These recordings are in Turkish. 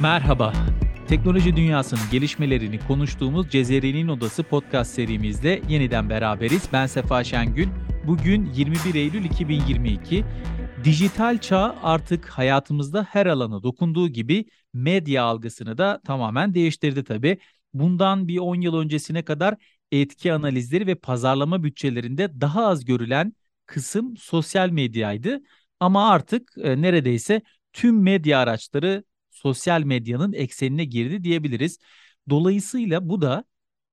Merhaba. Teknoloji dünyasının gelişmelerini konuştuğumuz Cezeri'nin Odası podcast serimizde yeniden beraberiz. Ben Sefa Şengül. Bugün 21 Eylül 2022. Dijital çağ artık hayatımızda her alana dokunduğu gibi medya algısını da tamamen değiştirdi tabii. Bundan bir 10 yıl öncesine kadar etki analizleri ve pazarlama bütçelerinde daha az görülen kısım sosyal medyaydı. Ama artık e, neredeyse tüm medya araçları sosyal medyanın eksenine girdi diyebiliriz. Dolayısıyla bu da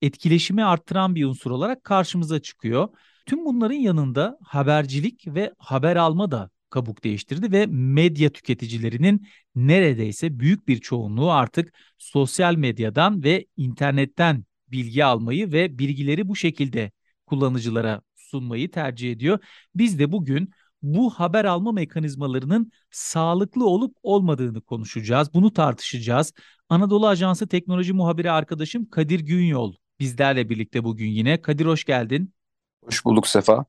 etkileşimi arttıran bir unsur olarak karşımıza çıkıyor. Tüm bunların yanında habercilik ve haber alma da kabuk değiştirdi ve medya tüketicilerinin neredeyse büyük bir çoğunluğu artık sosyal medyadan ve internetten bilgi almayı ve bilgileri bu şekilde kullanıcılara sunmayı tercih ediyor. Biz de bugün bu haber alma mekanizmalarının sağlıklı olup olmadığını konuşacağız. Bunu tartışacağız. Anadolu Ajansı teknoloji muhabiri arkadaşım Kadir Günyol bizlerle birlikte bugün yine. Kadir hoş geldin. Hoş bulduk Sefa.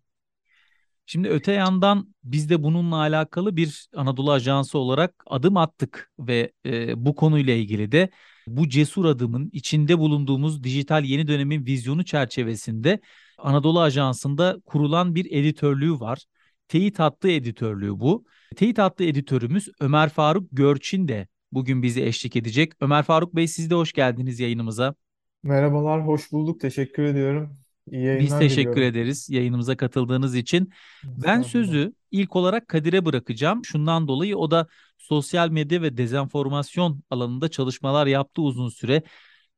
Şimdi öte yandan biz de bununla alakalı bir Anadolu Ajansı olarak adım attık ve e, bu konuyla ilgili de bu cesur adımın içinde bulunduğumuz dijital yeni dönemin vizyonu çerçevesinde Anadolu Ajansı'nda kurulan bir editörlüğü var. Teyit Hattı editörlüğü bu. Teyit Hattı editörümüz Ömer Faruk Görçin de bugün bizi eşlik edecek. Ömer Faruk Bey siz de hoş geldiniz yayınımıza. Merhabalar, hoş bulduk. Teşekkür ediyorum. İyi Biz teşekkür diliyorum. ederiz yayınımıza katıldığınız için. Ben sözü ilk olarak Kadir'e bırakacağım. Şundan dolayı o da sosyal medya ve dezenformasyon alanında çalışmalar yaptı uzun süre.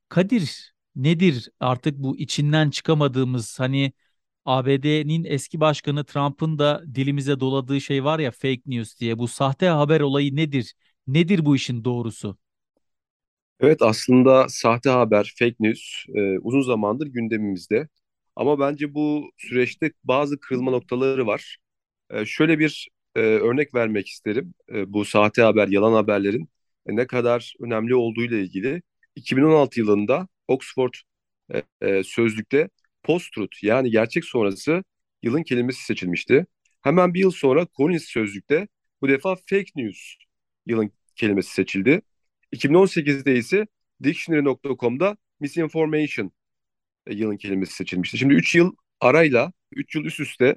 Kadir nedir artık bu içinden çıkamadığımız hani ABD'nin eski başkanı Trump'ın da dilimize doladığı şey var ya fake news diye. Bu sahte haber olayı nedir? Nedir bu işin doğrusu? Evet aslında sahte haber, fake news e, uzun zamandır gündemimizde. Ama bence bu süreçte bazı kırılma noktaları var. E, şöyle bir e, örnek vermek isterim. E, bu sahte haber, yalan haberlerin e, ne kadar önemli olduğu ile ilgili. 2016 yılında Oxford e, e, sözlükte post-truth yani gerçek sonrası yılın kelimesi seçilmişti. Hemen bir yıl sonra Collins sözlükte bu defa fake news yılın kelimesi seçildi. 2018'de ise Dictionary.com'da misinformation e, yılın kelimesi seçilmişti. Şimdi 3 yıl arayla, 3 yıl üst üste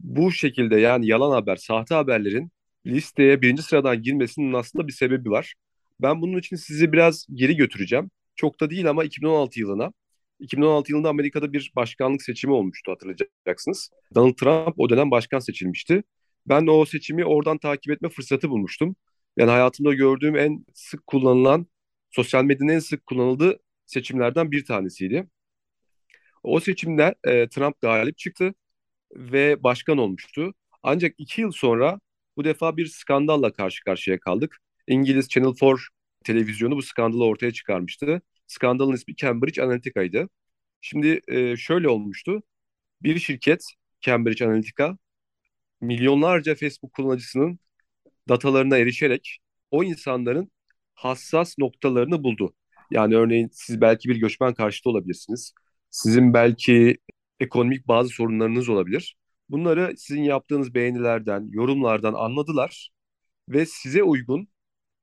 bu şekilde yani yalan haber, sahte haberlerin listeye birinci sıradan girmesinin aslında bir sebebi var. Ben bunun için sizi biraz geri götüreceğim. Çok da değil ama 2016 yılına. 2016 yılında Amerika'da bir başkanlık seçimi olmuştu hatırlayacaksınız. Donald Trump o dönem başkan seçilmişti. Ben o seçimi oradan takip etme fırsatı bulmuştum. Yani hayatımda gördüğüm en sık kullanılan, sosyal medyanın en sık kullanıldığı seçimlerden bir tanesiydi. O seçimler e, Trump galip çıktı ve başkan olmuştu. Ancak iki yıl sonra bu defa bir skandalla karşı karşıya kaldık. İngiliz Channel 4 televizyonu bu skandalı ortaya çıkarmıştı. Skandalın ismi Cambridge Analytica'ydı. Şimdi e, şöyle olmuştu. Bir şirket Cambridge Analytica milyonlarca Facebook kullanıcısının datalarına erişerek o insanların hassas noktalarını buldu. Yani örneğin siz belki bir göçmen karşıtı olabilirsiniz. Sizin belki ekonomik bazı sorunlarınız olabilir. Bunları sizin yaptığınız beğenilerden, yorumlardan anladılar ve size uygun,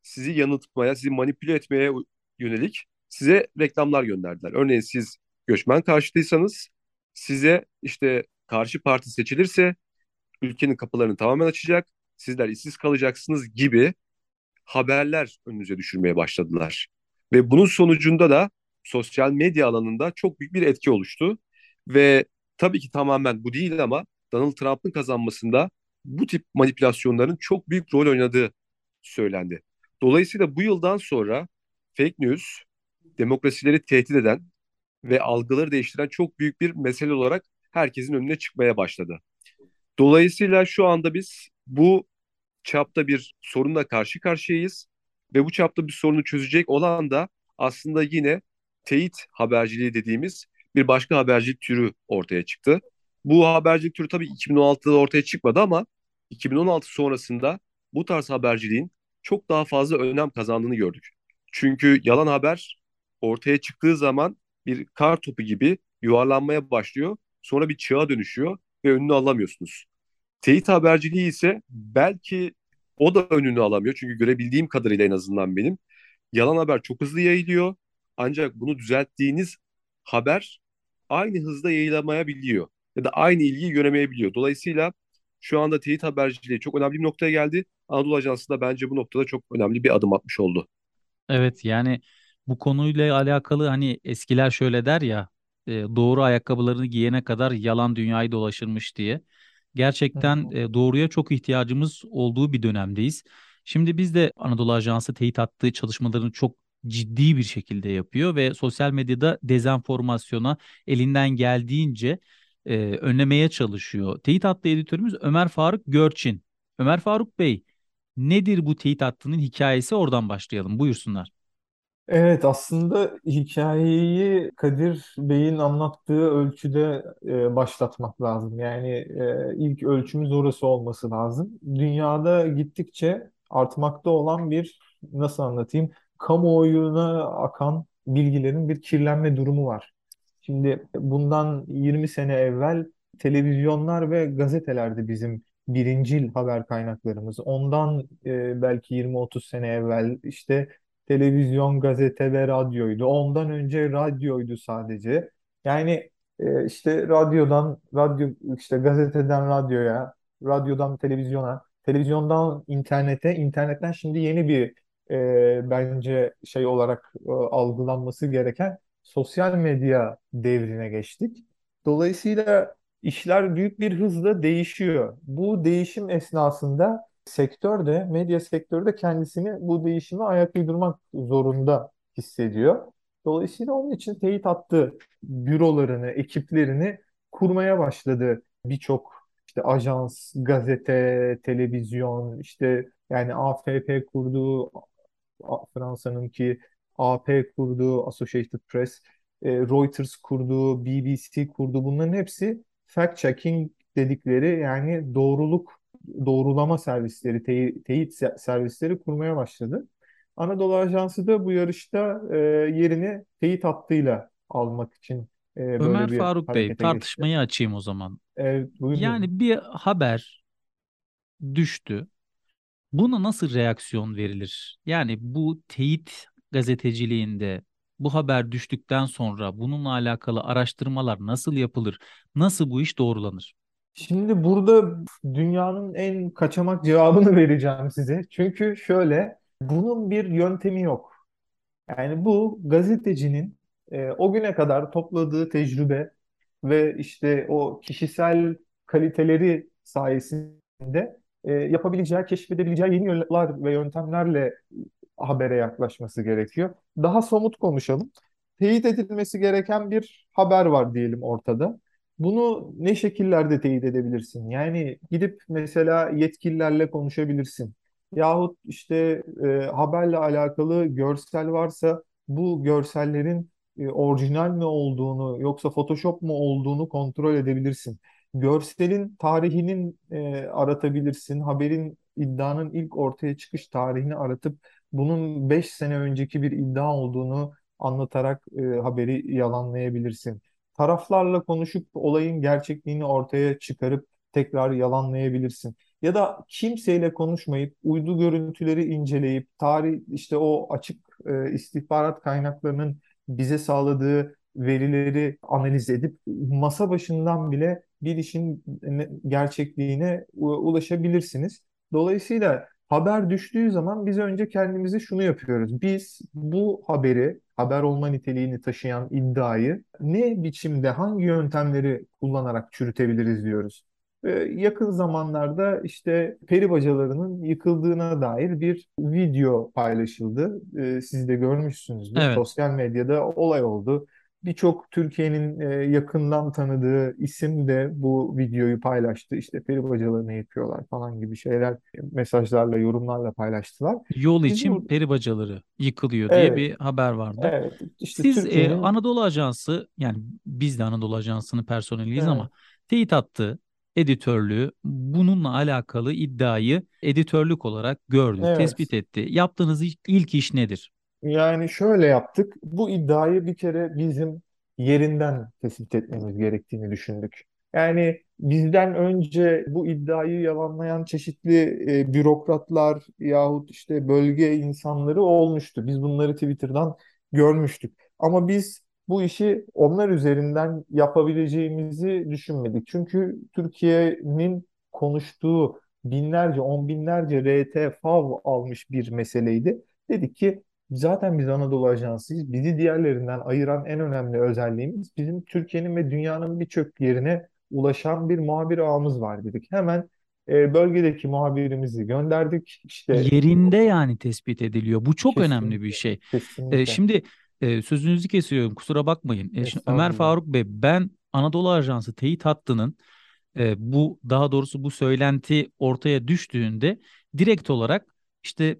sizi yanıltmaya, sizi manipüle etmeye yönelik size reklamlar gönderdiler. Örneğin siz göçmen karşıtıysanız size işte karşı parti seçilirse ülkenin kapılarını tamamen açacak, sizler işsiz kalacaksınız gibi haberler önünüze düşürmeye başladılar. Ve bunun sonucunda da sosyal medya alanında çok büyük bir etki oluştu. Ve tabii ki tamamen bu değil ama Donald Trump'ın kazanmasında bu tip manipülasyonların çok büyük rol oynadığı söylendi. Dolayısıyla bu yıldan sonra fake news demokrasileri tehdit eden ve algıları değiştiren çok büyük bir mesele olarak herkesin önüne çıkmaya başladı. Dolayısıyla şu anda biz bu çapta bir sorunla karşı karşıyayız ve bu çapta bir sorunu çözecek olan da aslında yine teyit haberciliği dediğimiz bir başka habercilik türü ortaya çıktı. Bu habercilik türü tabii 2016'da ortaya çıkmadı ama 2016 sonrasında bu tarz haberciliğin çok daha fazla önem kazandığını gördük. Çünkü yalan haber ortaya çıktığı zaman bir kar topu gibi yuvarlanmaya başlıyor. Sonra bir çığa dönüşüyor ve önünü alamıyorsunuz. Teyit haberciliği ise belki o da önünü alamıyor. Çünkü görebildiğim kadarıyla en azından benim yalan haber çok hızlı yayılıyor. Ancak bunu düzelttiğiniz haber aynı hızda yayılamayabiliyor ya da aynı ilgiyi göremeyebiliyor. Dolayısıyla şu anda teyit haberciliği çok önemli bir noktaya geldi. Anadolu Ajansı da bence bu noktada çok önemli bir adım atmış oldu. Evet yani bu konuyla alakalı hani eskiler şöyle der ya e, doğru ayakkabılarını giyene kadar yalan dünyayı dolaşırmış diye. Gerçekten e, doğruya çok ihtiyacımız olduğu bir dönemdeyiz. Şimdi biz de Anadolu Ajansı teyit attığı çalışmalarını çok ciddi bir şekilde yapıyor ve sosyal medyada dezenformasyona elinden geldiğince e, önlemeye çalışıyor. Teyit attığı editörümüz Ömer Faruk Görçin. Ömer Faruk Bey, nedir bu teyit hattının hikayesi? Oradan başlayalım. Buyursunlar. Evet aslında hikayeyi Kadir Bey'in anlattığı ölçüde e, başlatmak lazım. Yani e, ilk ölçümüz orası olması lazım. Dünyada gittikçe artmakta olan bir nasıl anlatayım kamuoyuna akan bilgilerin bir kirlenme durumu var. Şimdi bundan 20 sene evvel televizyonlar ve gazetelerdi bizim birincil haber kaynaklarımız. Ondan e, belki 20-30 sene evvel işte televizyon, gazete ve radyoydu. Ondan önce radyoydu sadece. Yani e, işte radyodan radyo işte gazeteden radyoya, radyodan televizyona, televizyondan internete, internetten şimdi yeni bir e, bence şey olarak e, algılanması gereken sosyal medya devrine geçtik. Dolayısıyla işler büyük bir hızla değişiyor. Bu değişim esnasında sektör de, medya sektörü de kendisini bu değişime ayak uydurmak zorunda hissediyor. Dolayısıyla onun için teyit hattı bürolarını, ekiplerini kurmaya başladı birçok işte ajans, gazete, televizyon, işte yani AFP kurdu, Fransa'nınki AP kurdu, Associated Press, e, Reuters kurdu, BBC kurdu. Bunların hepsi fact checking dedikleri yani doğruluk doğrulama servisleri, tey- teyit se- servisleri kurmaya başladı. Anadolu Ajansı da bu yarışta e, yerini teyit hattıyla almak için e, Ömer böyle bir Faruk Bey, geçti. tartışmayı açayım o zaman. Evet, buyurun. Yani bir haber düştü. Buna nasıl reaksiyon verilir? Yani bu teyit gazeteciliğinde bu haber düştükten sonra bununla alakalı araştırmalar nasıl yapılır? Nasıl bu iş doğrulanır? Şimdi burada dünyanın en kaçamak cevabını vereceğim size. Çünkü şöyle, bunun bir yöntemi yok. Yani bu gazetecinin e, o güne kadar topladığı tecrübe ve işte o kişisel kaliteleri sayesinde e, yapabileceği, keşfedebileceği yeni yollar ve yöntemlerle habere yaklaşması gerekiyor. Daha somut konuşalım. Teyit edilmesi gereken bir haber var diyelim ortada. Bunu ne şekillerde teyit edebilirsin? Yani gidip mesela yetkililerle konuşabilirsin. Yahut işte e, haberle alakalı görsel varsa bu görsellerin e, orijinal mi olduğunu yoksa Photoshop mu olduğunu kontrol edebilirsin. Görselin tarihinin e, aratabilirsin. Haberin iddianın ilk ortaya çıkış tarihini aratıp bunun 5 sene önceki bir iddia olduğunu anlatarak e, haberi yalanlayabilirsin. Taraflarla konuşup olayın gerçekliğini ortaya çıkarıp tekrar yalanlayabilirsin. Ya da kimseyle konuşmayıp uydu görüntüleri inceleyip tarih işte o açık e, istihbarat kaynaklarının bize sağladığı verileri analiz edip masa başından bile bir işin ne- gerçekliğine ulaşabilirsiniz. Dolayısıyla haber düştüğü zaman biz önce kendimize şunu yapıyoruz. Biz bu haberi, haber olma niteliğini taşıyan iddiayı ne biçimde, hangi yöntemleri kullanarak çürütebiliriz diyoruz. Ee, yakın zamanlarda işte peri bacalarının yıkıldığına dair bir video paylaşıldı. Ee, siz de görmüşsünüzdür. Evet. Sosyal medyada olay oldu. Birçok Türkiye'nin e, yakından tanıdığı isim de bu videoyu paylaştı. İşte peri bacalarını yıkıyorlar falan gibi şeyler mesajlarla, yorumlarla paylaştılar. Yol Biz için bu peri bacaları yıkılıyor diye evet, bir haber vardı. evet işte Siz e, Anadolu Ajansı yani biz de Anadolu Ajansı'nın personeliyiz ama evet, teyit hattı, editörlüğü bununla alakalı iddiayı editörlük olarak gördü, evet. tespit etti. Yaptığınız ilk iş nedir? Yani şöyle yaptık. Bu iddiayı bir kere bizim yerinden tespit etmemiz gerektiğini düşündük. Yani bizden önce bu iddiayı yalanlayan çeşitli e, bürokratlar yahut işte bölge insanları olmuştu. Biz bunları Twitter'dan görmüştük. Ama biz bu işi onlar üzerinden yapabileceğimizi düşünmedik. Çünkü Türkiye'nin konuştuğu binlerce, on binlerce RT, FAV almış bir meseleydi. Dedik ki zaten biz Anadolu Ajansıyız. Bizi diğerlerinden ayıran en önemli özelliğimiz bizim Türkiye'nin ve dünyanın birçok yerine ulaşan bir muhabir ağımız var dedik. Hemen e, bölgedeki muhabirimizi gönderdik. İşte Yerinde yani tespit ediliyor. Bu çok önemli bir kesinlikle, şey. E, kesinlikle. şimdi e, sözünüzü kesiyorum kusura bakmayın. E, şimdi Ömer. Faruk Bey ben Anadolu Ajansı teyit hattının e, bu daha doğrusu bu söylenti ortaya düştüğünde direkt olarak işte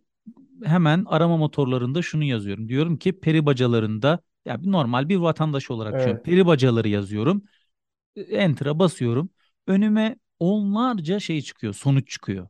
hemen arama motorlarında şunu yazıyorum. Diyorum ki peri bacalarında ya normal bir vatandaş olarak. Evet, Peri bacaları yazıyorum. E, Enter'a basıyorum. Önüme onlarca şey çıkıyor, sonuç çıkıyor.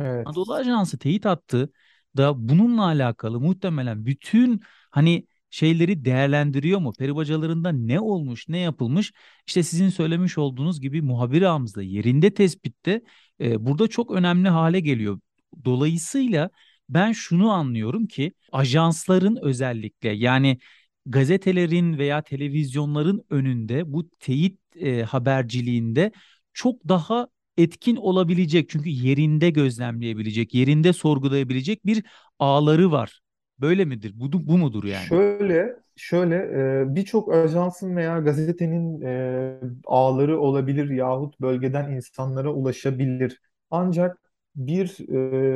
evet. Anadolu Ajansı teyit attı da bununla alakalı muhtemelen bütün hani şeyleri değerlendiriyor mu? Peri bacalarında ne olmuş, ne yapılmış? İşte sizin söylemiş olduğunuz gibi muhabir ağımızda yerinde tespitte e, burada çok önemli hale geliyor. Dolayısıyla ben şunu anlıyorum ki ajansların özellikle yani gazetelerin veya televizyonların önünde bu teyit e, haberciliğinde çok daha etkin olabilecek çünkü yerinde gözlemleyebilecek, yerinde sorgulayabilecek bir ağları var. Böyle midir? Bu, bu mudur yani? Şöyle, şöyle e, birçok ajansın veya gazetenin e, ağları olabilir yahut bölgeden insanlara ulaşabilir. Ancak bir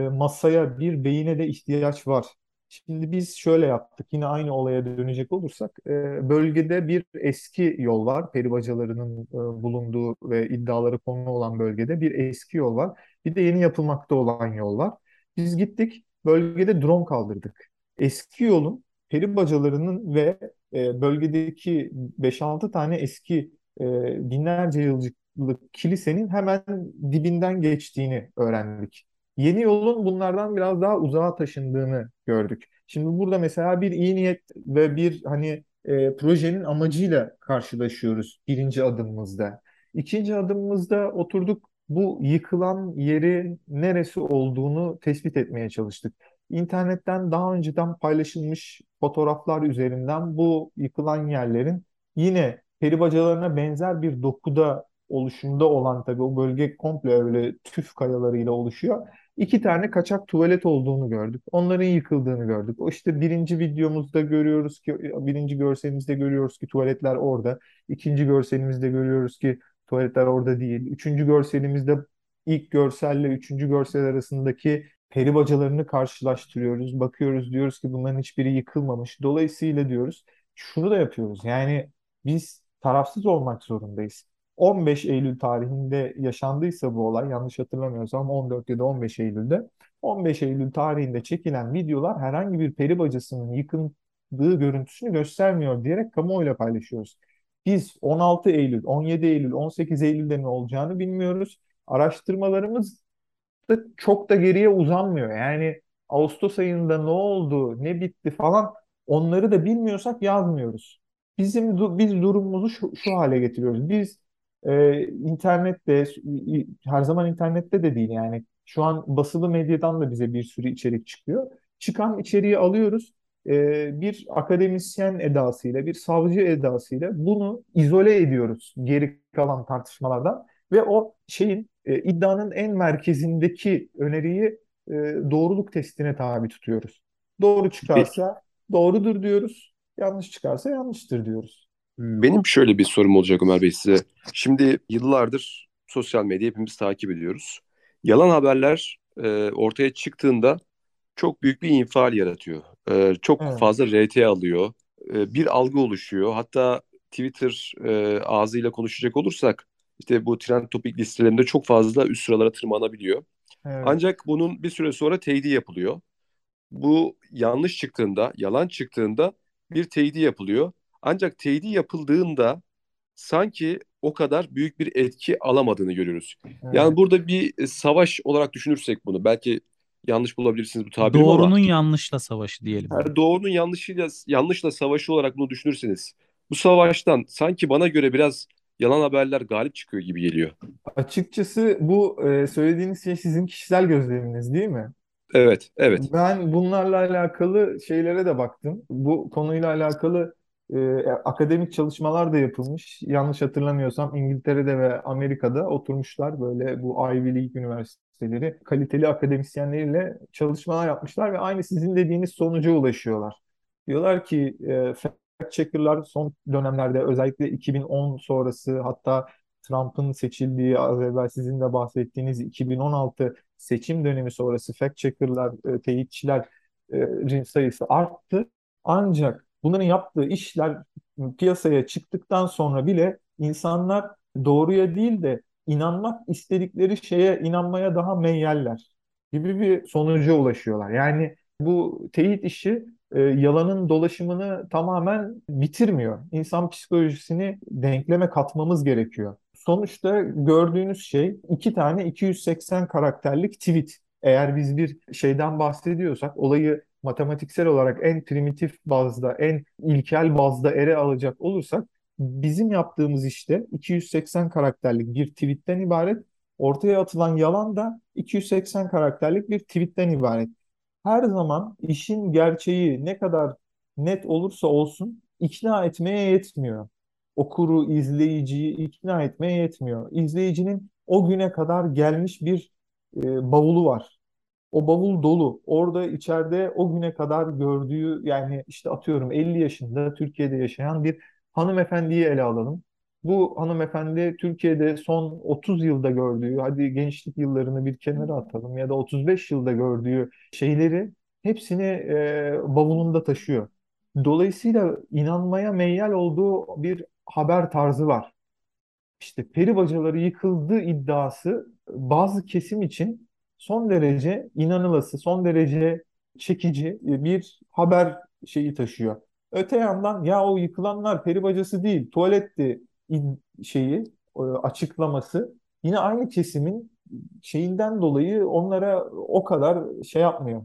e, masaya, bir beyine de ihtiyaç var. Şimdi biz şöyle yaptık. Yine aynı olaya dönecek olursak, e, bölgede bir eski yol var. Peribacalarının e, bulunduğu ve iddiaları konu olan bölgede bir eski yol var. Bir de yeni yapılmakta olan yol var. Biz gittik, bölgede drone kaldırdık. Eski yolun peri bacalarının ve e, bölgedeki beş altı tane eski e, binlerce yıllık kilisenin hemen dibinden geçtiğini öğrendik. Yeni yolun bunlardan biraz daha uzağa taşındığını gördük. Şimdi burada mesela bir iyi niyet ve bir hani e, projenin amacıyla karşılaşıyoruz birinci adımımızda. İkinci adımımızda oturduk bu yıkılan yeri neresi olduğunu tespit etmeye çalıştık. İnternetten daha önceden paylaşılmış fotoğraflar üzerinden bu yıkılan yerlerin yine peri bacalarına benzer bir dokuda oluşumda olan tabii o bölge komple öyle tüf kayalarıyla oluşuyor. İki tane kaçak tuvalet olduğunu gördük. Onların yıkıldığını gördük. O işte birinci videomuzda görüyoruz ki, birinci görselimizde görüyoruz ki tuvaletler orada. İkinci görselimizde görüyoruz ki tuvaletler orada değil. Üçüncü görselimizde ilk görselle üçüncü görsel arasındaki peri bacalarını karşılaştırıyoruz. Bakıyoruz diyoruz ki bunların hiçbiri yıkılmamış. Dolayısıyla diyoruz şunu da yapıyoruz. Yani biz tarafsız olmak zorundayız. 15 Eylül tarihinde yaşandıysa bu olay yanlış hatırlamıyorsam 14 ya da 15 Eylül'de 15 Eylül tarihinde çekilen videolar herhangi bir peri bacasının yıkıldığı görüntüsünü göstermiyor diyerek kamuoyuyla paylaşıyoruz. Biz 16 Eylül, 17 Eylül, 18 Eylül'de ne olacağını bilmiyoruz. Araştırmalarımız da çok da geriye uzanmıyor. Yani Ağustos ayında ne oldu, ne bitti falan onları da bilmiyorsak yazmıyoruz. Bizim biz durumumuzu şu, şu hale getiriyoruz. Biz e, internette her zaman internette de değil yani şu an basılı medyadan da bize bir sürü içerik çıkıyor. Çıkan içeriği alıyoruz. E, bir akademisyen edasıyla, bir savcı edasıyla bunu izole ediyoruz geri kalan tartışmalardan ve o şeyin e, iddianın en merkezindeki öneriyi e, doğruluk testine tabi tutuyoruz. Doğru çıkarsa doğrudur diyoruz, yanlış çıkarsa yanlıştır diyoruz. Benim şöyle bir sorum olacak Ömer Bey size. Şimdi yıllardır sosyal medya hepimiz takip ediyoruz. Yalan haberler e, ortaya çıktığında çok büyük bir infial yaratıyor. E, çok Evet, fazla RT alıyor. E, bir algı oluşuyor. Hatta Twitter e, ağzıyla konuşacak olursak işte bu trend topik listelerinde çok fazla üst sıralara tırmanabiliyor. evet, Ancak bunun bir süre sonra teyidi yapılıyor. Bu yanlış çıktığında, yalan çıktığında bir teyidi yapılıyor. Ancak teyidi yapıldığında sanki o kadar büyük bir etki alamadığını görüyoruz. Yani evet. burada bir e, savaş olarak düşünürsek bunu, belki yanlış bulabilirsiniz bu tabirimi ama Doğrunun yanlışla savaşı diyelim. yani doğrunun yanlışıyla yanlışla savaşı olarak bunu düşünürseniz bu savaştan sanki bana göre biraz yalan haberler galip çıkıyor gibi geliyor. Açıkçası bu e, söylediğiniz şey sizin kişisel gözleminiz değil mi? Evet, evet. Ben bunlarla alakalı şeylere de baktım. Bu konuyla alakalı e, akademik çalışmalar da yapılmış. Yanlış hatırlamıyorsam İngiltere'de ve Amerika'da oturmuşlar böyle bu Ivy League üniversiteleri kaliteli akademisyenleriyle çalışmalar yapmışlar ve aynı sizin dediğiniz sonuca ulaşıyorlar. Diyorlar ki e, fact checker'lar son dönemlerde özellikle 2010 sonrası hatta Trump'ın seçildiği az evvel sizin de bahsettiğiniz 2016 seçim dönemi sonrası fact checker'lar, e, teyitçilerin sayısı arttı. Ancak bunların yaptığı işler piyasaya çıktıktan sonra bile insanlar doğruya değil de inanmak istedikleri şeye inanmaya daha meyyeller gibi bir sonuca ulaşıyorlar. Yani bu teyit işi e, yalanın dolaşımını tamamen bitirmiyor. İnsan psikolojisini denkleme katmamız gerekiyor. Sonuçta gördüğünüz şey iki tane 280 karakterlik tweet. Eğer biz bir şeyden bahsediyorsak olayı matematiksel olarak en primitif bazda, en ilkel bazda ele alacak olursak bizim yaptığımız işte 280 karakterlik bir tweetten ibaret. Ortaya atılan yalan da 280 karakterlik bir tweetten ibaret. Her zaman işin gerçeği ne kadar net olursa olsun ikna etmeye yetmiyor. Okuru, izleyiciyi ikna etmeye yetmiyor. İzleyicinin o güne kadar gelmiş bir e, bavulu var. O bavul dolu. Orada içeride o güne kadar gördüğü yani işte atıyorum 50 yaşında Türkiye'de yaşayan bir hanımefendiyi ele alalım. Bu hanımefendi Türkiye'de son 30 yılda gördüğü, hadi gençlik yıllarını bir kenara atalım ya da 35 yılda gördüğü şeyleri hepsini e, bavulunda taşıyor. Dolayısıyla inanmaya meyyal olduğu bir haber tarzı var. İşte peri bacaları yıkıldı iddiası bazı kesim için son derece inanılası, son derece çekici bir haber şeyi taşıyor. Öte yandan ya o yıkılanlar peri bacası değil, tuvaletti şeyi açıklaması yine aynı kesimin şeyinden dolayı onlara o kadar şey yapmıyor,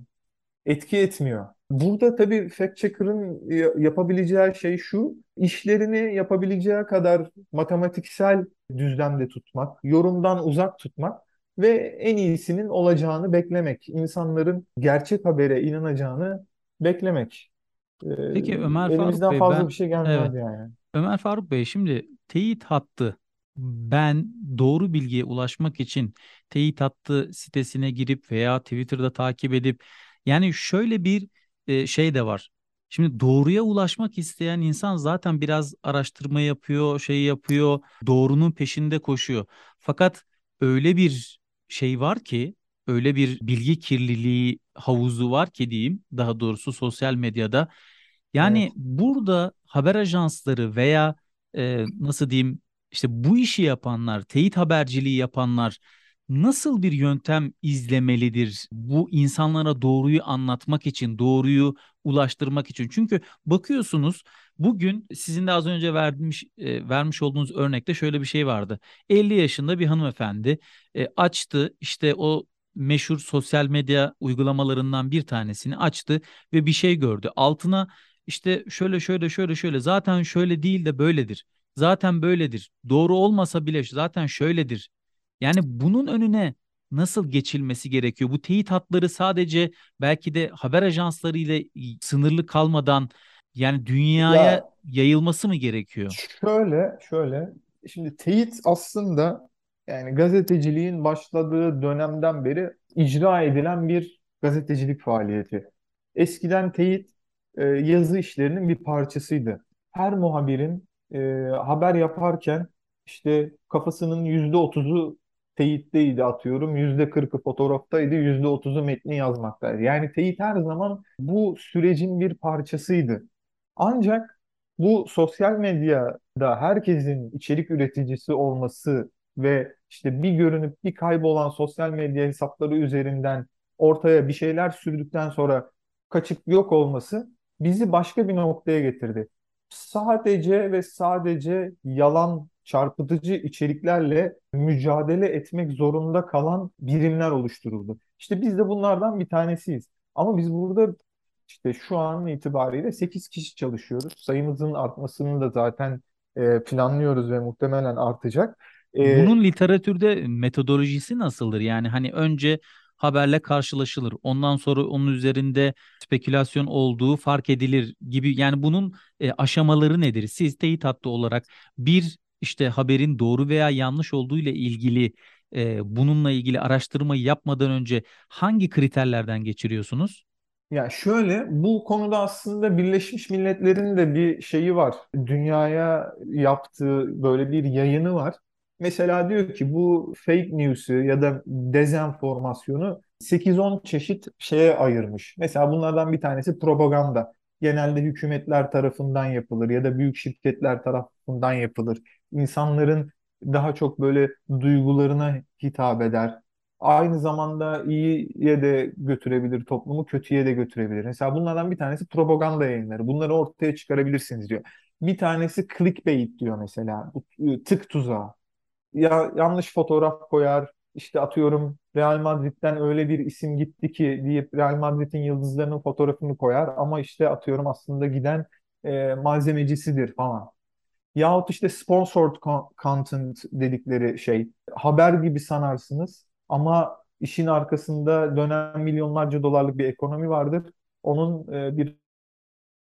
etki etmiyor. Burada tabii fact checker'ın yapabileceği şey şu, işlerini yapabileceği kadar matematiksel düzlemde tutmak, yorumdan uzak tutmak ve en iyisinin olacağını beklemek, insanların gerçek habere inanacağını beklemek. Peki Ömer Faruk Elimizden Bey fazla ben bir şey evet gelmez yani. Ömer Faruk Bey şimdi teyit hattı ben doğru bilgiye ulaşmak için teyit hattı sitesine girip veya Twitter'da takip edip yani şöyle bir e, şey de var. Şimdi doğruya ulaşmak isteyen insan zaten biraz araştırma yapıyor, şey yapıyor, doğrunun peşinde koşuyor. Fakat öyle bir şey var ki, öyle bir bilgi kirliliği havuzu var ki diyeyim, daha doğrusu sosyal medyada. Evet. Yani burada haber ajansları veya e, nasıl diyeyim işte bu işi yapanlar, teyit haberciliği yapanlar nasıl bir yöntem izlemelidir bu insanlara doğruyu anlatmak için, doğruyu ulaştırmak için? Çünkü bakıyorsunuz bugün sizin de az önce vermiş e, vermiş olduğunuz örnekte şöyle bir şey vardı. 50 yaşında bir hanımefendi e, açtı işte o meşhur sosyal medya uygulamalarından bir tanesini açtı ve bir şey gördü. Altına işte şöyle şöyle şöyle şöyle zaten şöyle değil de böyledir. Zaten böyledir. Doğru olmasa bile zaten şöyledir. Yani bunun önüne nasıl geçilmesi gerekiyor? Bu teyit hatları sadece belki de haber ajansları ile sınırlı kalmadan yani dünyaya Ya yayılması mı gerekiyor? şöyle şöyle şimdi teyit aslında yani gazeteciliğin başladığı dönemden beri icra edilen bir gazetecilik faaliyeti. Eskiden teyit e, yazı işlerinin bir parçasıydı. Her muhabirin e, haber yaparken işte kafasının yüzde otuzu teyitteydi atıyorum, yüzde kırkı fotoğraftaydı, yüzde otuzu metni yazmaktaydı. Yani teyit her zaman bu sürecin bir parçasıydı. Ancak bu sosyal medyada herkesin içerik üreticisi olması ve işte bir görünüp bir kaybolan sosyal medya hesapları üzerinden ortaya bir şeyler sürdükten sonra kaçıp yok olması bizi başka bir noktaya getirdi. Sadece ve sadece yalan çarpıtıcı içeriklerle mücadele etmek zorunda kalan birimler oluşturuldu. İşte biz de bunlardan bir tanesiyiz. Ama biz burada işte şu an itibariyle 8 kişi çalışıyoruz. Sayımızın artmasının da zaten e, planlıyoruz ve muhtemelen artacak. E, Bunun literatürde metodolojisi nasıldır? Yani hani önce haberle karşılaşılır. Ondan sonra onun üzerinde spekülasyon olduğu fark edilir gibi. Yani bunun e, aşamaları nedir? Siz teyit hattı olarak bir işte haberin doğru veya yanlış olduğu ile ilgili e, bununla ilgili araştırmayı yapmadan önce hangi kriterlerden geçiriyorsunuz? Ya şöyle bu konuda aslında Birleşmiş Milletler'in de bir şeyi var. Dünyaya yaptığı böyle bir yayını var. Mesela diyor ki bu fake news'ü ya da dezenformasyonu 8-10 çeşit şeye ayırmış. Mesela bunlardan bir tanesi propaganda. Genelde hükümetler tarafından yapılır ya da büyük şirketler tarafından yapılır. İnsanların daha çok böyle duygularına hitap eder aynı zamanda iyiye de götürebilir toplumu, kötüye de götürebilir. Mesela bunlardan bir tanesi propaganda yayınları. Bunları ortaya çıkarabilirsiniz diyor. Bir tanesi clickbait diyor mesela. Iı, tık tuzağı. Ya yanlış fotoğraf koyar, işte atıyorum Real Madrid'den öyle bir isim gitti ki deyip Real Madrid'in yıldızlarının fotoğrafını koyar ama işte atıyorum aslında giden e, malzemecisidir falan. Yahut işte sponsored content dedikleri şey. Haber gibi sanarsınız ama işin arkasında dönen milyonlarca dolarlık bir ekonomi vardır. Onun e, bir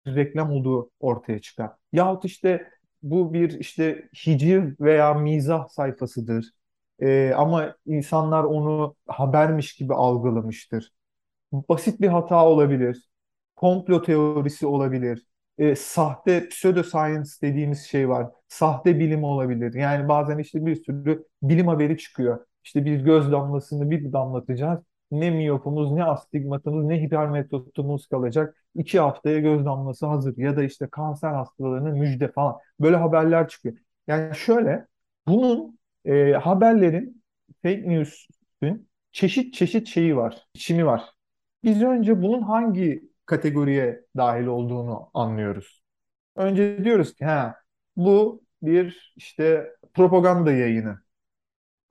reklam olduğu ortaya çıkar. Yahut işte bu bir işte hiciv veya mizah sayfasıdır. E, ama insanlar onu habermiş gibi algılamıştır. Basit bir hata olabilir. Komplo teorisi olabilir e, sahte pseudoscience dediğimiz şey var. Sahte bilim olabilir. Yani bazen işte bir sürü bilim haberi çıkıyor. İşte bir göz damlasını bir damlatacağız. Ne miyopumuz, ne astigmatımız, ne hipermetrotumuz kalacak. İki haftaya göz damlası hazır. Ya da işte kanser hastalarının müjde falan. Böyle haberler çıkıyor. Yani şöyle, bunun e, haberlerin, fake news'ün çeşit çeşit şeyi var, biçimi var. Biz önce bunun hangi kategoriye dahil olduğunu anlıyoruz. Önce diyoruz ki ha bu bir işte propaganda yayını.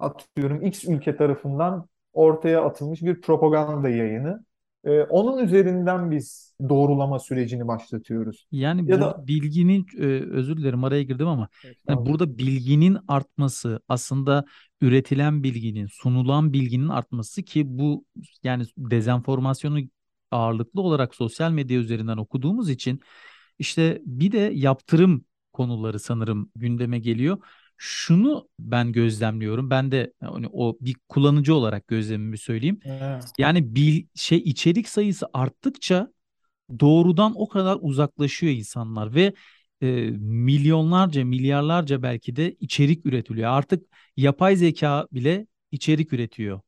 Atıyorum X ülke tarafından ortaya atılmış bir propaganda yayını. Ee, onun üzerinden biz doğrulama sürecini başlatıyoruz. Yani Ya burada da bilginin e, özür dilerim araya girdim ama yani Estağfurullah. burada bilginin artması aslında üretilen bilginin, sunulan bilginin artması ki bu yani dezenformasyonu ağırlıklı olarak sosyal medya üzerinden okuduğumuz için işte bir de yaptırım konuları sanırım gündeme geliyor. Şunu ben gözlemliyorum. Ben de hani o bir kullanıcı olarak gözlemimi söyleyeyim. Evet, Yani bil, şey içerik sayısı arttıkça doğrudan o kadar uzaklaşıyor insanlar ve e, milyonlarca, milyarlarca belki de içerik üretiliyor. Artık yapay zeka bile içerik üretiyor.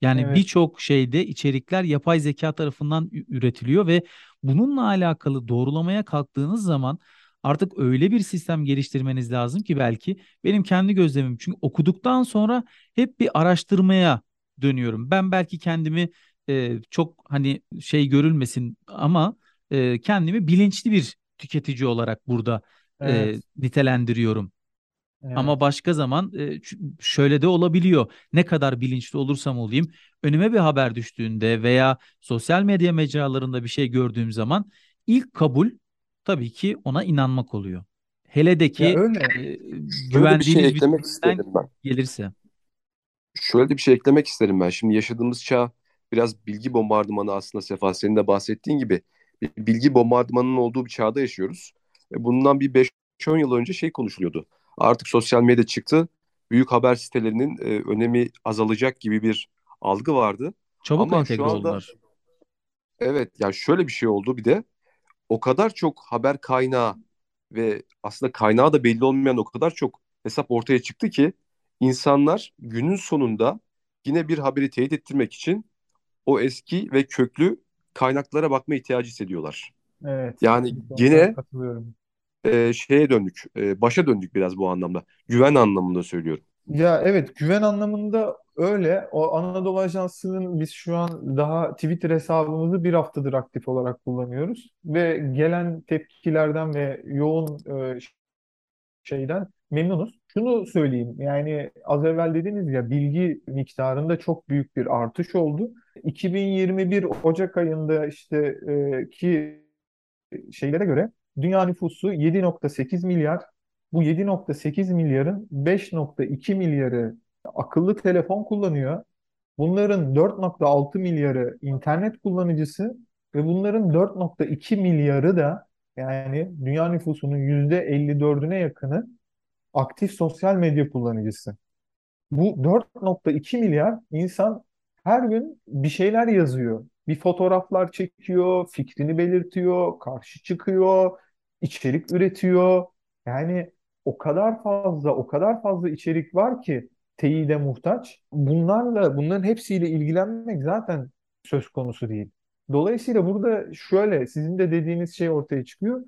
Yani evet. birçok şeyde içerikler yapay zeka tarafından üretiliyor ve bununla alakalı doğrulamaya kalktığınız zaman artık öyle bir sistem geliştirmeniz lazım ki belki benim kendi gözlemim çünkü okuduktan sonra hep bir araştırmaya dönüyorum. Ben belki kendimi e, çok hani şey görülmesin ama e, kendimi bilinçli bir tüketici olarak burada e, Evet, nitelendiriyorum. Ama evet. başka zaman e, şöyle de olabiliyor. Ne kadar bilinçli olursam olayım, önüme bir haber düştüğünde veya sosyal medya mecralarında bir şey gördüğüm zaman ilk kabul tabii ki ona inanmak oluyor. Hele de Ya ki öyle. e, Şöyle bir şey güvendiğiniz bir eklemek isterim ben. gelirse. Şöyle de bir şey eklemek isterim ben. Şimdi yaşadığımız çağ biraz bilgi bombardımanı aslında Sefa senin de bahsettiğin gibi bir bilgi bombardımanının olduğu bir çağda yaşıyoruz. E, Bundan bir beş 10 yıl önce şey konuşuluyordu. Artık sosyal medya çıktı. Büyük haber sitelerinin e, önemi azalacak gibi bir algı vardı. Çabuk Ama şu entegre anda oldular. evet ya şöyle bir şey oldu bir de o kadar çok haber kaynağı ve aslında kaynağı da belli olmayan o kadar çok hesap ortaya çıktı ki insanlar günün sonunda yine bir haberi teyit ettirmek için o eski ve köklü kaynaklara bakma ihtiyacı hissediyorlar. Evet. Yani yine katılıyorum. e, şeye döndük, e, başa döndük biraz bu anlamda. Güven anlamında söylüyorum. Ya evet güven anlamında öyle. O Anadolu Ajansı'nın biz şu an daha Twitter hesabımızı bir haftadır aktif olarak kullanıyoruz. Ve gelen tepkilerden ve yoğun e, şeyden memnunuz. Şunu söyleyeyim yani az evvel dediniz ya bilgi miktarında çok büyük bir artış oldu. 2021 Ocak ayında işte e, ki şeylere göre dünya nüfusu 7.8 milyar Bu 7.8 milyarın 5.2 milyarı akıllı telefon kullanıyor. Bunların 4.6 milyarı internet kullanıcısı ve bunların 4.2 milyarı da yani dünya nüfusunun %54'üne yakını aktif sosyal medya kullanıcısı. Bu 4.2 milyar insan her gün bir şeyler yazıyor. Bir fotoğraflar çekiyor, fikrini belirtiyor, karşı çıkıyor, içerik üretiyor. Yani o kadar fazla, o kadar fazla içerik var ki teyide muhtaç. Bunlarla, bunların hepsiyle ilgilenmek zaten söz konusu değil. Dolayısıyla burada şöyle, sizin de dediğiniz şey ortaya çıkıyor.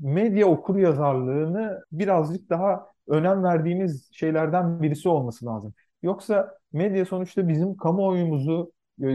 Medya okur yazarlığını birazcık daha önem verdiğimiz şeylerden birisi olması lazım. Yoksa medya sonuçta bizim kamuoyumuzu, e,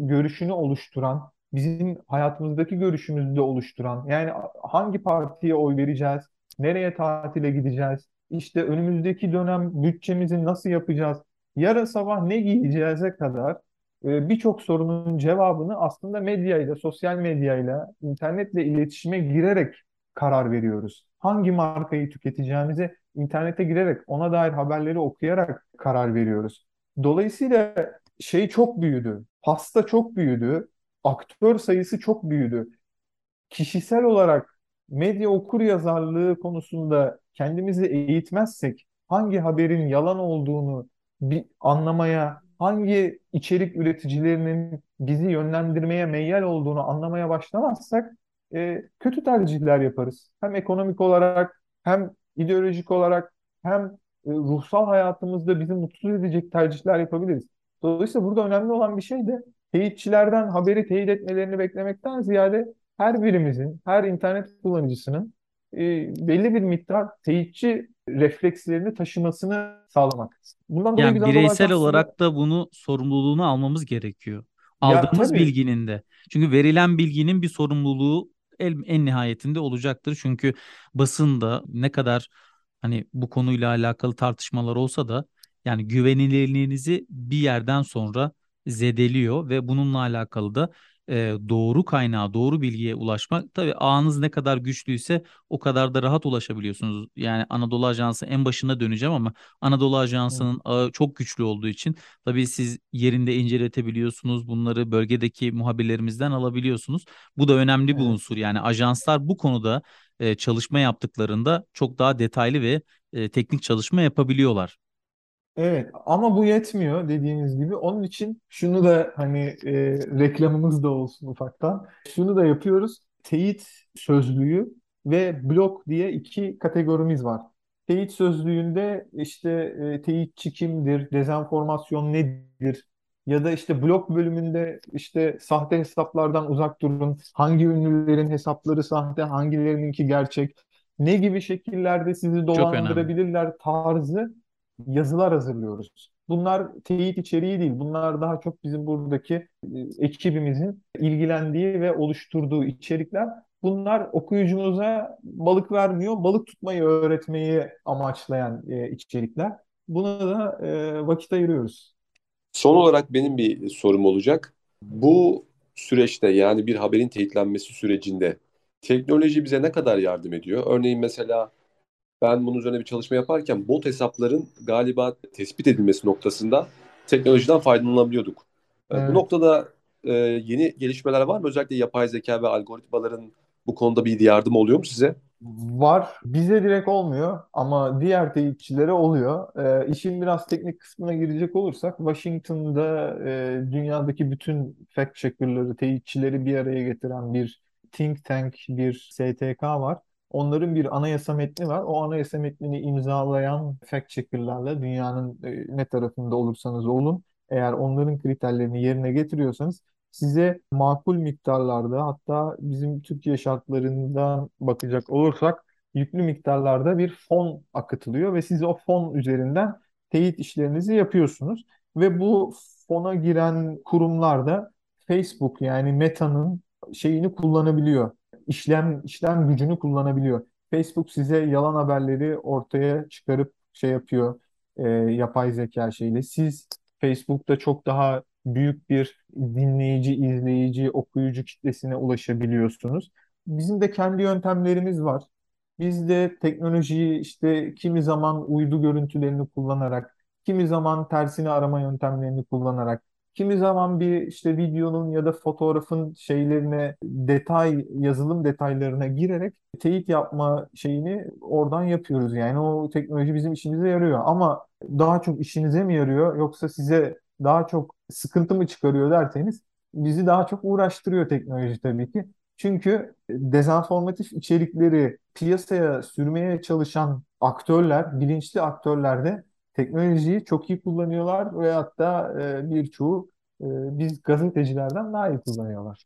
görüşünü oluşturan, bizim hayatımızdaki görüşümüzü de oluşturan, yani hangi partiye oy vereceğiz, nereye tatile gideceğiz, işte önümüzdeki dönem bütçemizi nasıl yapacağız, yarın sabah ne giyeceğize kadar e, birçok sorunun cevabını aslında medyayla, sosyal medyayla, internetle iletişime girerek karar veriyoruz. Hangi markayı tüketeceğimize internete girerek, ona dair haberleri okuyarak karar veriyoruz. Dolayısıyla şey çok büyüdü, pasta çok büyüdü, aktör sayısı çok büyüdü. Kişisel olarak medya okur yazarlığı konusunda kendimizi eğitmezsek hangi haberin yalan olduğunu bir anlamaya, hangi içerik üreticilerinin bizi yönlendirmeye meyyal olduğunu anlamaya başlamazsak e, kötü tercihler yaparız. Hem ekonomik olarak hem ideolojik olarak hem e, ruhsal hayatımızda bizi mutsuz edecek tercihler yapabiliriz. Dolayısıyla burada önemli olan bir şey de teyitçilerden haberi teyit etmelerini beklemekten ziyade her birimizin, her internet kullanıcısının e, belli bir miktar teyitçi reflekslerini taşımasını sağlamak. Bundan dolayı yani bireysel aslında... olarak da bunu sorumluluğunu almamız gerekiyor. Aldığımız ya, bilginin de. Çünkü verilen bilginin bir sorumluluğu en, en nihayetinde olacaktır. Çünkü basında ne kadar hani bu konuyla alakalı tartışmalar olsa da yani güvenilirliğinizi bir yerden sonra zedeliyor ve bununla alakalı da e, doğru kaynağa, doğru bilgiye ulaşmak tabii ağınız ne kadar güçlüyse o kadar da rahat ulaşabiliyorsunuz. Yani Anadolu Ajansı en başına döneceğim ama Anadolu Ajansı'nın ağı çok güçlü olduğu için tabii siz yerinde inceletebiliyorsunuz. Bunları bölgedeki muhabirlerimizden alabiliyorsunuz. Bu da önemli bir unsur. Yani ajanslar bu konuda e, çalışma yaptıklarında çok daha detaylı ve e, teknik çalışma yapabiliyorlar. Evet ama bu yetmiyor dediğiniz gibi. Onun için şunu da hani e, reklamımız da olsun ufaktan. Şunu da yapıyoruz. Teyit sözlüğü ve blok diye iki kategorimiz var. Teyit sözlüğünde işte e, teyitçi kimdir, dezenformasyon nedir ya da işte blok bölümünde işte sahte hesaplardan uzak durun, hangi ünlülerin hesapları sahte, hangilerininki gerçek, ne gibi şekillerde sizi dolandırabilirler tarzı yazılar hazırlıyoruz. Bunlar teyit içeriği değil. Bunlar daha çok bizim buradaki e, ekibimizin ilgilendiği ve oluşturduğu içerikler. Bunlar okuyucumuza balık vermiyor, balık tutmayı öğretmeyi amaçlayan e, içerikler. Buna da e, vakit ayırıyoruz. Son olarak benim bir sorum olacak. Bu süreçte yani bir haberin teyitlenmesi sürecinde teknoloji bize ne kadar yardım ediyor? Örneğin mesela ben bunun üzerine bir çalışma yaparken bot hesapların galiba tespit edilmesi noktasında teknolojiden faydalanabiliyorduk. Ee, evet. Bu noktada e, yeni gelişmeler var mı? Özellikle yapay zeka ve algoritmaların bu konuda bir yardım oluyor mu size? Var. Bize direkt olmuyor ama diğer teyitçilere oluyor. E, işin biraz teknik kısmına girecek olursak Washington'da e, dünyadaki bütün fact checker'ları, teyitçileri bir araya getiren bir think tank, bir STK var. Onların bir anayasa metni var. O anayasa metnini imzalayan fact checker'larla dünyanın e, ne tarafında olursanız olun eğer onların kriterlerini yerine getiriyorsanız size makul miktarlarda hatta bizim Türkiye şartlarından bakacak olursak yüklü miktarlarda bir fon akıtılıyor ve siz o fon üzerinden teyit işlerinizi yapıyorsunuz. Ve bu fona giren kurumlar da Facebook yani Meta'nın şeyini kullanabiliyor işlem işlem gücünü kullanabiliyor. Facebook size yalan haberleri ortaya çıkarıp şey yapıyor e, yapay zeka şeyle. Siz Facebook'ta çok daha büyük bir dinleyici, izleyici, okuyucu kitlesine ulaşabiliyorsunuz. Bizim de kendi yöntemlerimiz var. Biz de teknolojiyi işte kimi zaman uydu görüntülerini kullanarak, kimi zaman tersini arama yöntemlerini kullanarak, kimi zaman bir işte videonun ya da fotoğrafın şeylerine detay, yazılım detaylarına girerek teyit yapma şeyini oradan yapıyoruz. Yani o teknoloji bizim işimize yarıyor. Ama daha çok işinize mi yarıyor yoksa size daha çok sıkıntı mı çıkarıyor derseniz bizi daha çok uğraştırıyor teknoloji tabii ki. Çünkü dezenformatif içerikleri piyasaya sürmeye çalışan aktörler, bilinçli aktörler de teknolojiyi çok iyi kullanıyorlar ve hatta e, birçoğu e, biz gazetecilerden daha iyi kullanıyorlar.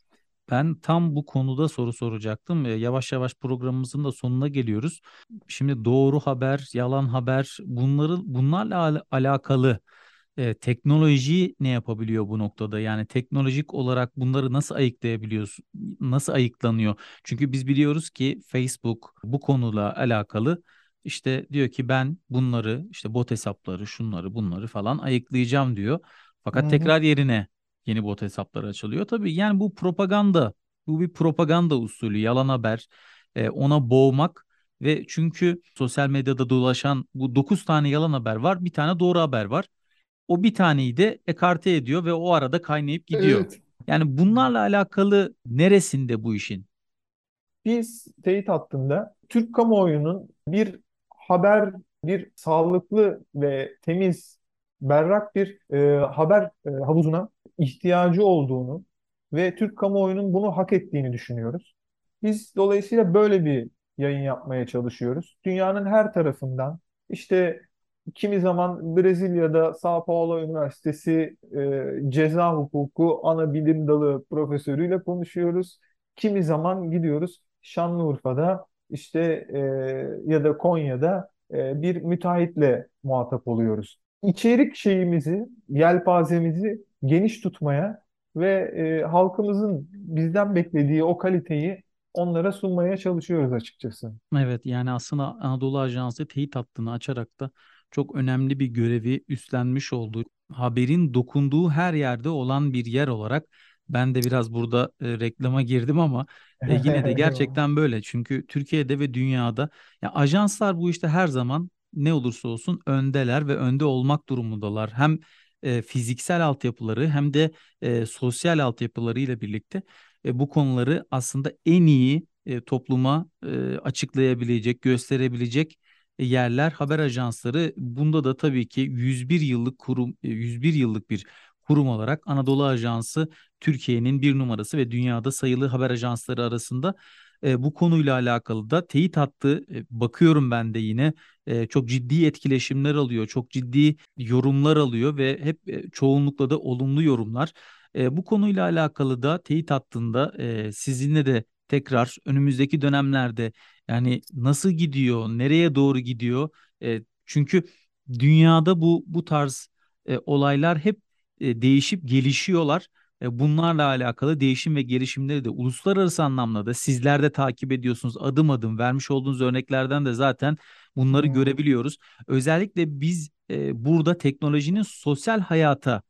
Ben tam bu konuda soru soracaktım. Yavaş yavaş programımızın da sonuna geliyoruz. Şimdi doğru haber, yalan haber bunları bunlarla al- alakalı e, teknoloji ne yapabiliyor bu noktada? Yani teknolojik olarak bunları nasıl ayıklayabiliyorsun? Nasıl ayıklanıyor? Çünkü biz biliyoruz ki Facebook bu konuyla alakalı işte diyor ki ben bunları işte bot hesapları, şunları, bunları falan ayıklayacağım diyor. Fakat hı. tekrar yerine yeni bot hesapları açılıyor. Tabii yani bu propaganda, bu bir propaganda usulü, yalan haber, e, ona boğmak ve çünkü sosyal medyada dolaşan bu 9 tane yalan haber var, bir tane doğru haber var. O bir taneyi de ekarte ediyor ve o arada kaynayıp gidiyor. Evet. Yani bunlarla alakalı neresinde bu işin? Biz teyit hattında Türk kamuoyunun bir haber, bir sağlıklı ve temiz, berrak bir e, haber e, havuzuna ihtiyacı olduğunu ve Türk kamuoyunun bunu hak ettiğini düşünüyoruz. Biz dolayısıyla böyle bir yayın yapmaya çalışıyoruz. Dünyanın her tarafından işte kimi zaman Brezilya'da São Paulo Üniversitesi e, ceza hukuku ana bilim dalı profesörüyle konuşuyoruz. Kimi zaman gidiyoruz Şanlıurfa'da işte e, ya da Konya'da e, bir müteahhitle muhatap oluyoruz. İçerik şeyimizi, yelpazemizi geniş tutmaya ve e, halkımızın bizden beklediği o kaliteyi onlara sunmaya çalışıyoruz açıkçası. Evet yani aslında Anadolu Ajansı teyit hattını açarak da çok önemli bir görevi üstlenmiş oldu. Haberin dokunduğu her yerde olan bir yer olarak ben de biraz burada e, reklama girdim ama e, yine de gerçekten böyle. Çünkü Türkiye'de ve dünyada ya ajanslar bu işte her zaman ne olursa olsun öndeler ve önde olmak durumundalar. Hem e, fiziksel altyapıları hem de e, sosyal altyapılarıyla birlikte e, bu konuları aslında en iyi e, topluma e, açıklayabilecek, gösterebilecek yerler haber ajansları. Bunda da tabii ki 101 yıllık kurum, e, 101 yıllık bir kurum olarak Anadolu Ajansı Türkiye'nin bir numarası ve dünyada sayılı haber ajansları arasında. E, bu konuyla alakalı da teyit hattı e, bakıyorum ben de yine e, çok ciddi etkileşimler alıyor, çok ciddi yorumlar alıyor ve hep e, çoğunlukla da olumlu yorumlar. E, bu konuyla alakalı da teyit hattında e, sizinle de tekrar önümüzdeki dönemlerde yani nasıl gidiyor, nereye doğru gidiyor? E, çünkü dünyada bu bu tarz e, olaylar hep e, değişip gelişiyorlar. E, bunlarla alakalı değişim ve gelişimleri de uluslararası anlamda da sizler de takip ediyorsunuz. Adım adım vermiş olduğunuz örneklerden de zaten bunları Hmm. görebiliyoruz. Özellikle biz e, burada teknolojinin sosyal hayata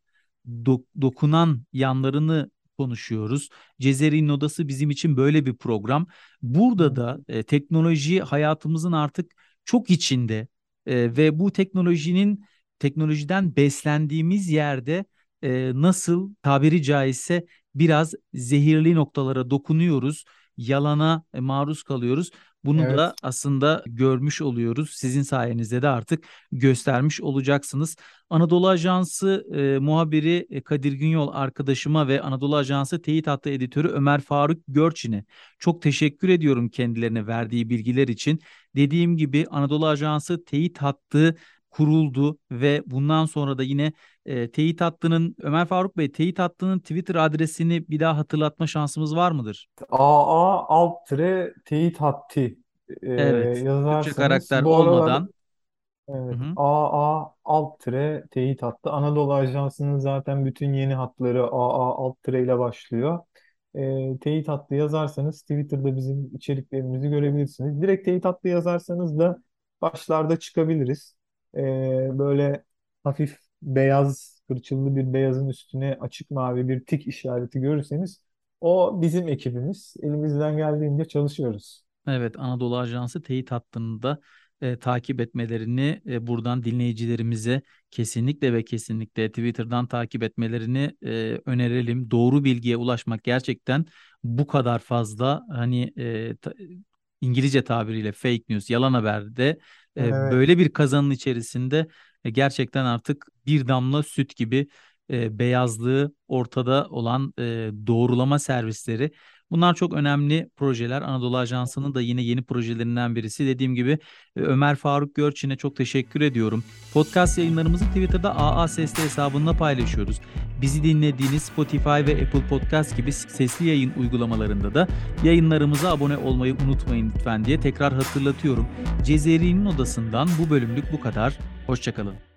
do- dokunan yanlarını konuşuyoruz. Cezeri'nin Odası bizim için böyle bir program. Burada da e, teknoloji hayatımızın artık çok içinde e, ve bu teknolojinin teknolojiden beslendiğimiz yerde e, nasıl tabiri caizse biraz zehirli noktalara dokunuyoruz, yalana e, maruz kalıyoruz. Bunu da Evet. aslında görmüş oluyoruz. Sizin sayenizde de artık göstermiş olacaksınız. Anadolu Ajansı e, muhabiri e, Kadir Günyol arkadaşıma ve Anadolu Ajansı teyit hattı editörü Ömer Faruk Görçin'e çok teşekkür ediyorum kendilerine verdiği bilgiler için. Dediğim gibi Anadolu Ajansı teyit hattı kuruldu ve bundan sonra da yine e, teyit hattının Ömer Faruk Bey teyit hattının Twitter adresini bir daha hatırlatma şansımız var mıdır? AA alt tire teyit hatti e, Evet. Türkçe yazarsanız karakter bu aralar olmadan. Hı Evet. AA alt tire teyit hattı. Anadolu Ajansı'nın zaten bütün yeni hatları AA alt tire ile başlıyor. E, teyit hattı yazarsanız Twitter'da bizim içeriklerimizi görebilirsiniz. Direkt teyit hattı yazarsanız da başlarda çıkabiliriz. E, böyle hafif beyaz, kırçıllı bir beyazın üstüne açık mavi bir tik işareti görürseniz o bizim ekibimiz. Elimizden geldiğince çalışıyoruz. Evet, Anadolu Ajansı teyit hattını da e, takip etmelerini e, buradan dinleyicilerimize kesinlikle ve kesinlikle Twitter'dan takip etmelerini e, önerelim. Doğru bilgiye ulaşmak gerçekten bu kadar fazla hani e, ta- İngilizce tabiriyle fake news, yalan haberde Evet. böyle bir kazanın içerisinde e, gerçekten artık bir damla süt gibi beyazlığı ortada olan doğrulama servisleri. Bunlar çok önemli projeler. Anadolu Ajansı'nın da yine yeni projelerinden birisi. Dediğim gibi e, Ömer Faruk Görçin'e çok teşekkür ediyorum. Podcast yayınlarımızı Twitter'da AA Sesli hesabında paylaşıyoruz. Bizi dinlediğiniz Spotify ve Apple Podcast gibi sesli yayın uygulamalarında da yayınlarımıza abone olmayı unutmayın lütfen diye tekrar hatırlatıyorum. Cezeri'nin odasından bu bölümlük bu kadar. Hoşçakalın.